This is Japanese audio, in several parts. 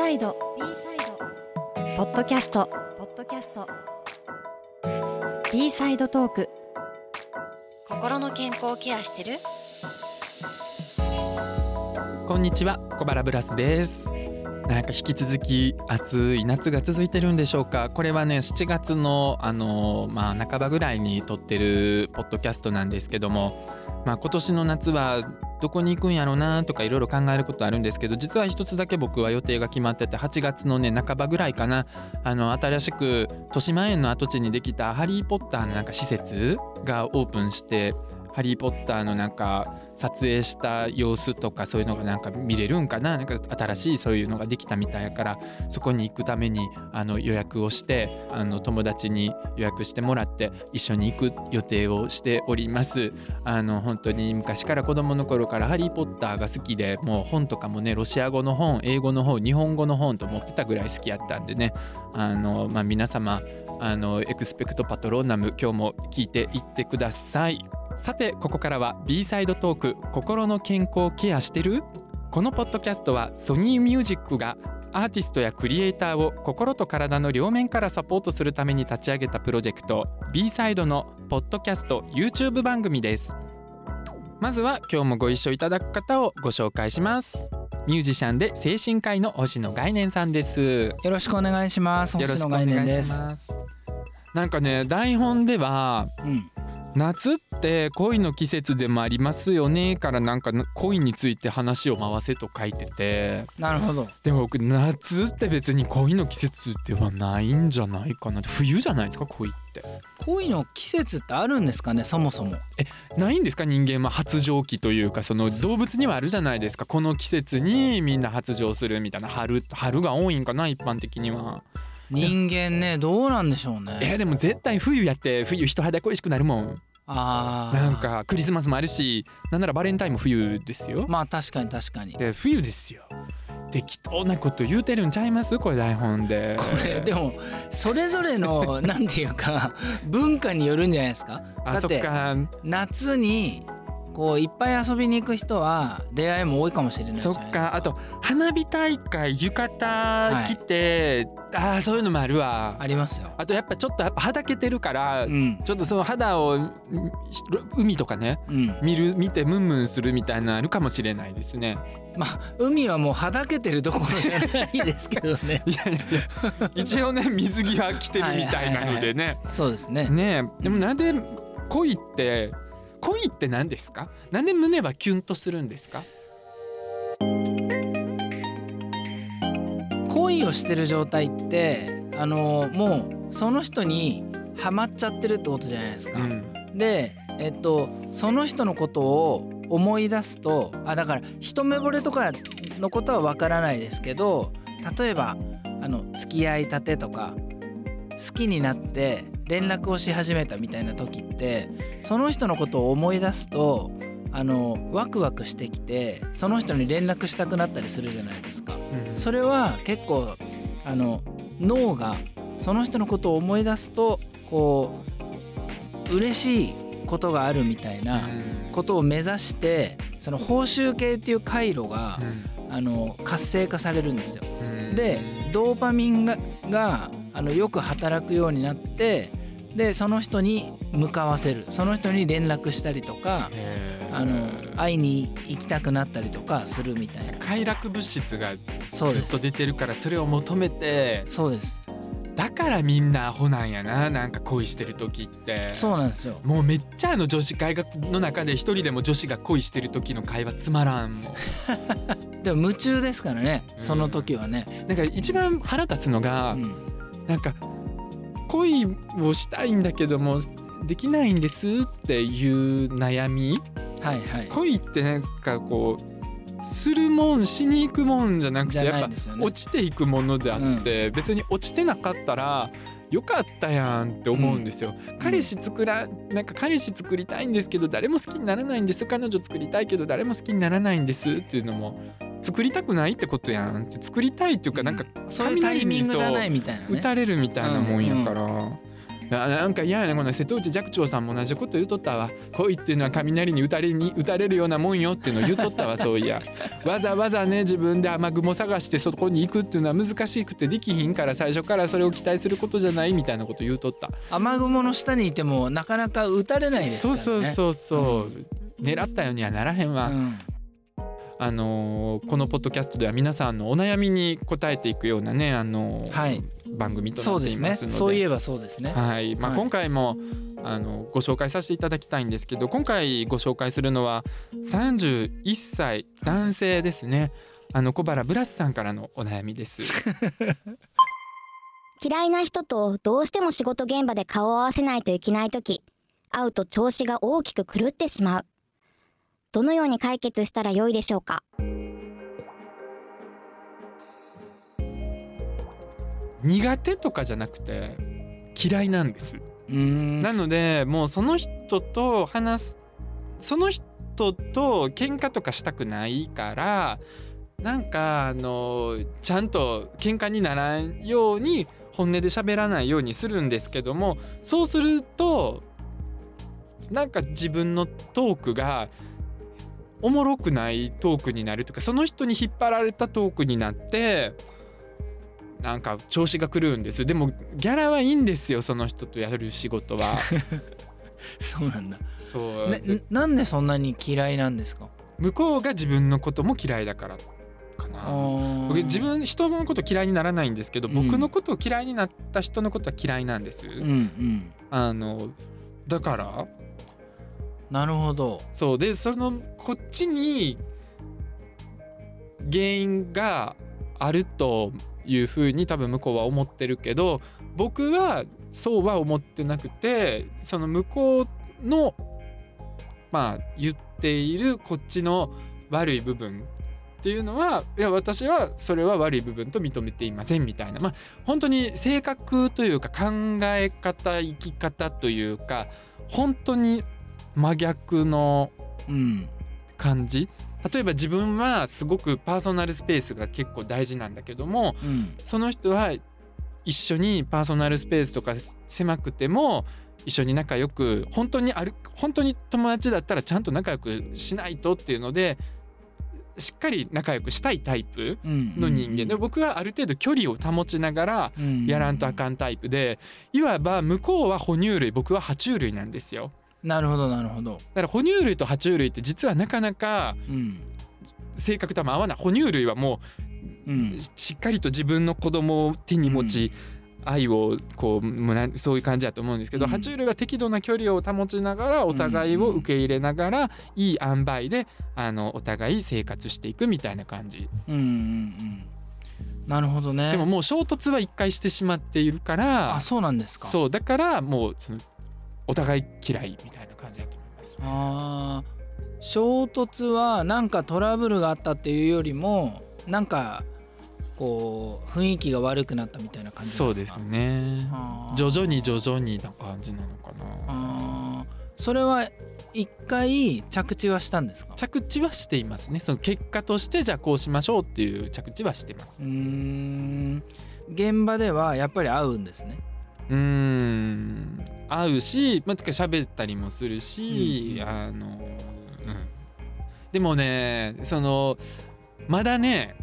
サイド。B サイドポッドキャスト。ポッドキャスト。B サイドトーク。心の健康ケアしてる？こんにちは小原ブラスです。なんか引き続き暑い夏が続いてるんでしょうか。これはね7月のあのまあ半ばぐらいに撮ってるポッドキャストなんですけどもまあ今年の夏はどこに行くんやろうなとかいろいろ考えることあるんですけど実は一つだけ僕は予定が決まってて8月のね半ばぐらいかな。あの新しく豊島園の跡地にできた「ハリー・ポッター」のなんか施設がオープンして「ハリー・ポッター」のなんか撮影した様子とかそういうのがなんか見れるんかな？なんか新しいそういうのができたみたいやからそこに行くためにあの予約をしてあの友達に予約してもらって一緒に行く予定をしております。あの本当に昔から子供の頃から「ハリー・ポッター」が好きでもう本とかもねロシア語の本英語の本日本語の本と持ってたぐらい好きやったんでね。あの、まあ、皆様あのエクスペクトパトローナム今日も聞いていってください。さてここからは B サイドトーク心の健康ケアしてる？このポッドキャストはソニーミュージックがアーティストやクリエイターを心と体の両面からサポートするために立ち上げたプロジェクト B サイドのポッドキャスト YouTube 番組です。まずは今日もご一緒いただく方をご紹介します。ミュージシャンで精神科医の星野概念さんです。よろしくお願いします。よろしくお願い。します。なんかね台本ではうん、夏って恋の季節でもありますよねからなんか恋について話を回せと書いてて。なるほど。でも僕夏って別に恋の季節ではないんじゃないかな冬じゃないですか恋って。恋の季節ってあるんですかね、そもそも。ないんですか人間は発情期というかその動物にはあるじゃないですか。この季節にみんな発情するみたいな春春が多いんかな一般的には人間ね、どうなんでしょうね。えでも絶対冬やって冬人肌恋しくなるもんああ。なん。かクリスマスもあるしなんならバレンタインも冬ですよまあ確かに確かに。で冬ですよ適当なこと言うてるんちゃいます？これ台本でこれでもそれぞれの なんていうか文化によるんじゃないですか？だあそっってか夏にこういっぱい遊びに行く人は出会いも多いかもしれないそ。っかあと花火大会浴衣着て、ああそういうのもあるわありますよ。あとやっぱちょっとやっぱはだけてるから、うんちょっとその肌を海とかねうん。見る見てムンムンするみたいなのあるかもしれないですねまあ海はもうはだけてるところじゃないですけどね。いやいや一応ね水着は着てるみたいなのでねそうですね。ねえでもなんで恋って恋って何ですか？なんで胸はキュンとするんですか？恋をしてる状態ってあのもうその人にハマっちゃってるってことじゃないですか。うん。でえっとその人のことを思い出すとあだから一目惚れとかのことはわからないですけど例えばあの付き合いたてとか好きになって連絡をし始めたみたいな時ってその人のことを思い出すとあのワクワクしてきてその人に連絡したくなったりするじゃないですか。うんそれは結構あの脳がその人のことを思い出すとこう嬉しいことがあるみたいなことを目指してその報酬系っていう回路があの活性化されるんですよ。うんでドーパミンががあのよく働くようになってでその人に向かわせる。その人に連絡したりとかあの会いに行きたくなったりとかするみたいな。快楽物質がずっと出てるからそれを求めて。そうです。だからみんなアホなんやななんか恋してる時って。そうなんですよ。もうめっちゃあの女子会の中で一人でも女子が恋してる時の会話つまらんもん。でも夢中ですからねうん。その時はね、なんか一番腹立つのが、うん。なんか恋をしたいんだけどもできないんですっていう悩み？はいはい。恋ってなんかこうするもんしに行くもんじゃなくてやっぱ落ちていくものであって、別に落ちてなかったらよかったやんって思うんですよ、彼氏作らなんか彼氏作りたいんですけど誰も好きにならないんです。彼女作りたいけど誰も好きにならないんですっていうのも作りたくないってことやんって作りたいっていうかなんかそういうタイミングじゃないみたいなね。打たれるみたいなもんやから、あなんか嫌やねこの瀬戸内寂聴さんも同じこと言うとったわ。恋っていうのは雷に打たれに打たれるようなもんよっていうのを言うとったわそういや。わざわざね自分で雨雲探してそこに行くっていうのは難しくてできひんから最初からそれを期待することじゃないみたいなこと言うとった。雨雲の下にいてもなかなか打たれないですからね。そうそうそうそう、狙ったようにはならへんわ、うんあのーこのポッドキャストでは皆さんのお悩みに答えていくようなね、あのーはい。番組となそうですねっていますので。そういえばそうですね。はい。まあ、はい。今回もあのご紹介させていただきたいんですけど今回ご紹介するのは31歳男性ですね。あの小原ブラスさんからのお悩みです。嫌いな人とどうしても仕事現場で顔を合わせないといけない時会うと調子が大きく狂ってしまうどのように解決したらよいでしょうか？苦手とかじゃなくて嫌いなんです。なのでもうその人と話すその人と喧嘩とかしたくないからなんかあのちゃんと喧嘩にならんように本音で喋らないようにするんですけどもそうするとなんか自分のトークがおもろくないトークになるとかその人に引っ張られたトークになってなんか調子が狂うんですよ。でもギャラはいいんですよその人とやる仕事は。そうなんだ、そう、ね、なんでそんなに嫌いなんですか？向こうが自分のことも嫌いだからかな。僕自分人のこと嫌いにならないんですけど、うん。僕のことを嫌いになった人のことは嫌いなんです、うんうん。あのだからなるほど。そう。でそのこっちに原因があるというふうに多分向こうは思ってるけど僕はそうは思ってなくてその向こうのまあ言っているこっちの悪い部分っていうのはいや私はそれは悪い部分と認めていませんみたいな。まあ本当に性格というか考え方生き方というか本当に真逆のうん。感じ？例えば自分はすごくパーソナルスペースが結構大事なんだけどもうん。その人は一緒にパーソナルスペースとか狭くても一緒に仲良く本当にある本当に友達だったらちゃんと仲良くしないとっていうのでしっかり仲良くしたいタイプうん。の人間。で僕はある程度距離を保ちながらうん。やらんとあかんタイプでいわば向こうは哺乳類僕は爬虫類なんですよなるほどなるほど。だから哺乳類と爬虫類って実はなかなかうん性格とも合わない。哺乳類はもうん。うしっかりと自分の子供を手に持ち、愛をこうそういう感じだと思うんですけど、うん。爬虫類は適度な距離を保ちながらお互いを受け入れながら、いい塩梅であのお互い生活していくみたいな感じ。うんうんうん。なるほどね。でももう衝突は一回してしまっているからあそうなんですか。そうだからもうそのお互い嫌いみたいな感じだと思います。あー。衝突はなんかトラブルがあったっていうよりもなんかこう雰囲気が悪くなったみたいな感じそうですね。徐々に徐々にな感じなのかな。それは一回着地はしたんですか？着地はしていますね。その結果としてじゃあこうしましょうっていう着地はしてます。うーん。現場ではやっぱり会うんですねうーん。会うしまあ、てか喋ったりもするし、うんあの、うん、でもねそのまだね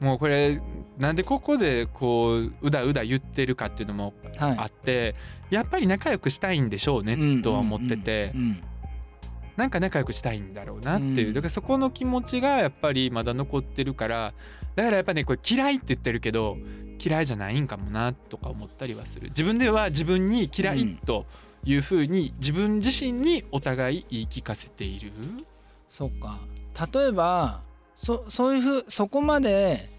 もうこれなんでここでこううだうだ言ってるかっていうのもはい。あってやっぱり仲良くしたいんでしょうね、うん。とは思ってて、うん。なんか仲良くしたいんだろうなっていう、うん。だからそこの気持ちがやっぱりまだ残ってるからだからやっぱねこれ嫌いって言ってるけど嫌いじゃないんかもなとか思ったりはする。自分では自分に嫌いというふうに自分自身にお互い言い聞かせている。そっか。例えばそそういうふうそこまで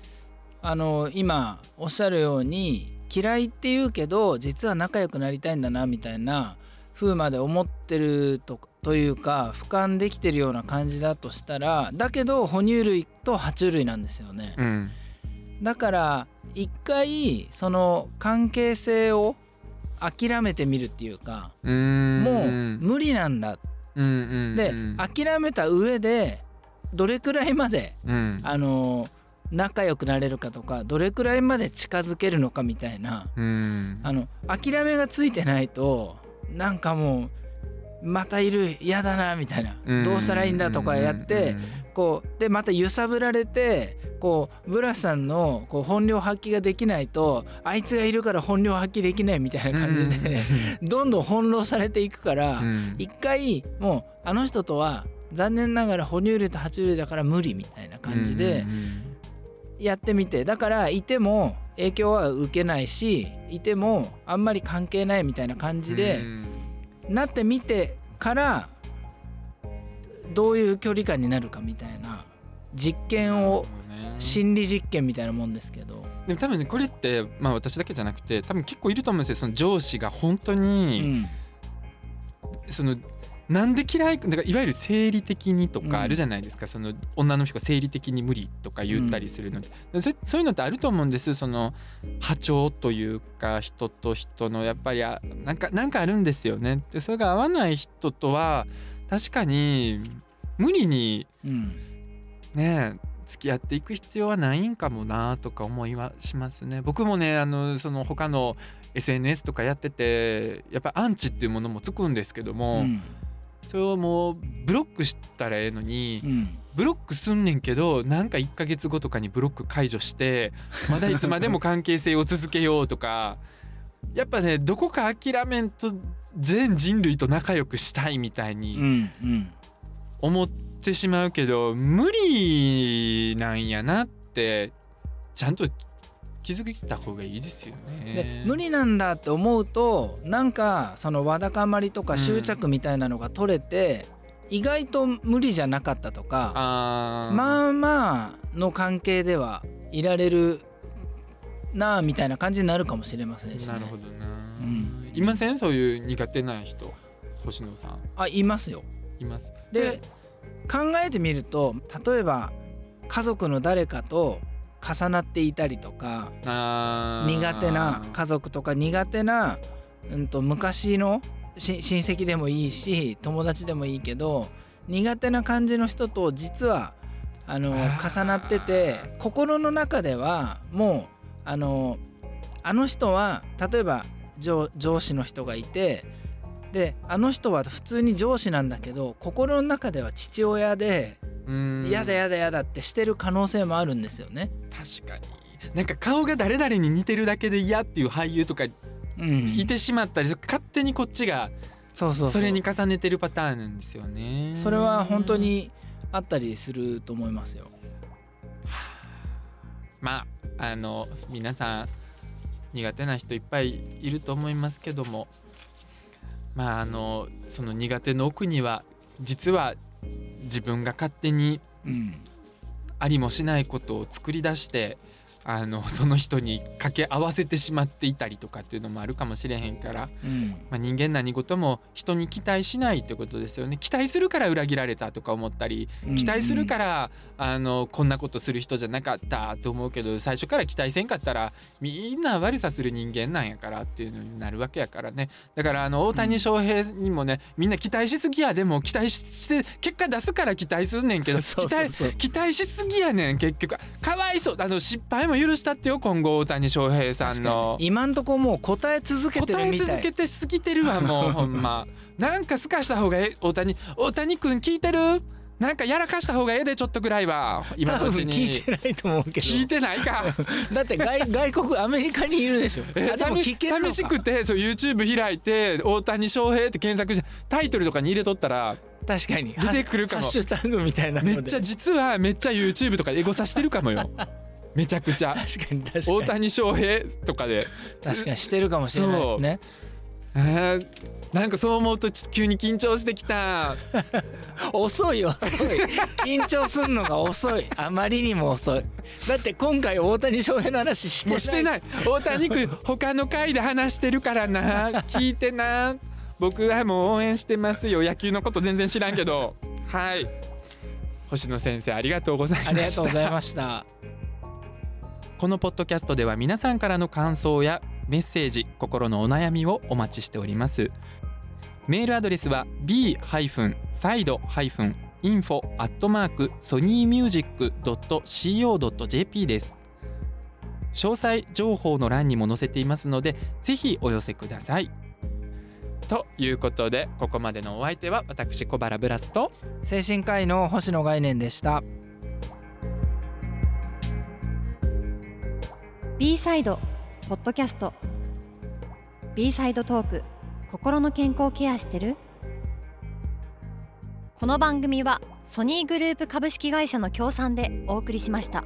あの今おっしゃるように嫌いって言うけど実は仲良くなりたいんだなみたいな風まで思ってるとというか俯瞰できてるような感じだとしたらだけど哺乳類と爬虫類なんですよね。うんだから一回その関係性を諦めてみるっていうかもう無理なんだ。うんうんでうん。諦めた上でどれくらいまでうん。あの仲良くなれるかとかどれくらいまで近づけるのかみたいなうん。あの諦めがついてないとなんかもうまたいる嫌だなみたいな。どうしたらいいんだとかやってこうでまた揺さぶられてこうブラスさんのこう本領発揮ができないとあいつがいるから本領発揮できないみたいな感じでどんどん翻弄されていくからうん。一回もうあの人とは残念ながら哺乳類と爬虫類だから無理みたいな感じでうん。やってみてだからいても影響は受けないしいてもあんまり関係ないみたいな感じでうんなってみてからどういう距離感になるかみたいな実験を心理実験みたいなもんですけど、でも多分ねこれってまあ私だけじゃなくて多分結構いると思うんですよ。その上司が本当うに、ん。そのなんで嫌い？だからいわゆる生理的にとうん。かあるじゃないですか、その女の人が生理的に無理とか言ったりするの。で、そそういうのってあると思うんです。その波長というか人と人のやっぱりあなんかなんかあるんですよね。でそれが合わない人とは確かに無理にうん。ね付き合っていく必要はないんかもなとか思いはしますね。僕もねあのその他の SNS とかやっててやっぱアンチっていうものもつくんですけどうも、んそれをもうブロックしたらええのにうん。ブロックすんねんけどなんか1ヶ月後とかにブロック解除して まだいつまでも関係性を続けようとかやっぱねどこか諦めんと全人類と仲良くしたいみたいうに思ってしまうけど無理なんやなってちゃんと気づいた方がいいですよでね。無理なんだって思うとなんかそのわだかまりとうんか執着みたいなのが取れて、意外と無理じゃなかったとかまあまあの関係ではいられるなあみたいな感じになるかもしれませんし、ね、なるほどな、ん。いません？そういう苦手な人星野さん。あいますよ。います。で考えてみると例えば家族の誰かと重なっていたりとか苦手な家族とか苦手な、うん、と昔のし親戚でもいいし友達でもいいけど苦手な感じの人と実はあの重なってて心の中ではもうあのあの人は例えば上上司の人がいてであの人は普通に上司なんだけど心の中では父親でうん。嫌だ嫌だ嫌だってしてる可能性もあるんですよね。確かに。なんか顔が誰々に似てるだけで嫌っていう俳優とかうん。いてしまったり勝手にこっちがそうそうそう。それに重ねてるパターンなんですよね。それは本当にあったりすると思いますよ。まああの皆さん苦手な人いっぱいいると思いますけども。まああのその苦手の奥には実は自分が勝手にうん、ありもしないことを作り出してあの その人に掛け合わせてしまっていたりとかっていうのもあるかもしれへんから、うん、まあ、人間何事も人に期待しないってことですよね。期待するから裏切られたとか思ったり期待するから、あのこんなことする人じゃなかったと思うけど最初から期待せんかったらみんな悪さする人間なんやからっていうのになるわけやからね。だからあの大谷翔平にもねみんな期待しすぎやでも期待しして結果出すから期待すんねんけど 期待しすぎやねん結局。かわいそう。あの失敗も許したってよ今後大谷翔平さんの。に。今んとこもう答え続けて答えるみたい。続けてすぎてるわもうほんま。なんかすかした方がええ大谷。大谷君聞いてる？なんかやらかした方がええでちょっとぐらいは。今のうちに。聞いてないと思うけど。聞いてないか。だって外外国アメリカにいるでしょ。えあでも聞け寂しくてそう YouTube 開いて大谷翔平って検索してタイトルとかに入れとったら確かに。出てくるかも。ハッシュタグみたいなめっちゃ実はめっちゃ YouTube とかエゴさしてるかもよ めちゃくちゃ。確かに確か大に谷翔平とかで。確かにしてるかもしれないですね。えーなんかそう思うとちょっと急に緊張してきた。遅いよ遅い。緊張すんのが遅い。あまりにも遅い。だって今回大谷翔平の話してない。してない。大谷君他の回で話してるからな。聞いてな。僕はもう応援してますよ。野球のこと全然知らんけど。はい。星野先生ありがとうございました。ありがとうございましたこのポッドキャストでは皆さんからの感想やメッセージ心のお悩みをお待ちしております。メールアドレスは b-side- info アットマークソニーミュージック .co.jp です。詳細情報の欄にも載せていますのでぜひお寄せください。ということでここまでのお相手は私小原ブラスと精神科医の星野概念でした。B サイドポッドキャスト B サイドトーク心の健康ケアしてる？この番組はソニーグループ株式会社の協賛でお送りしました。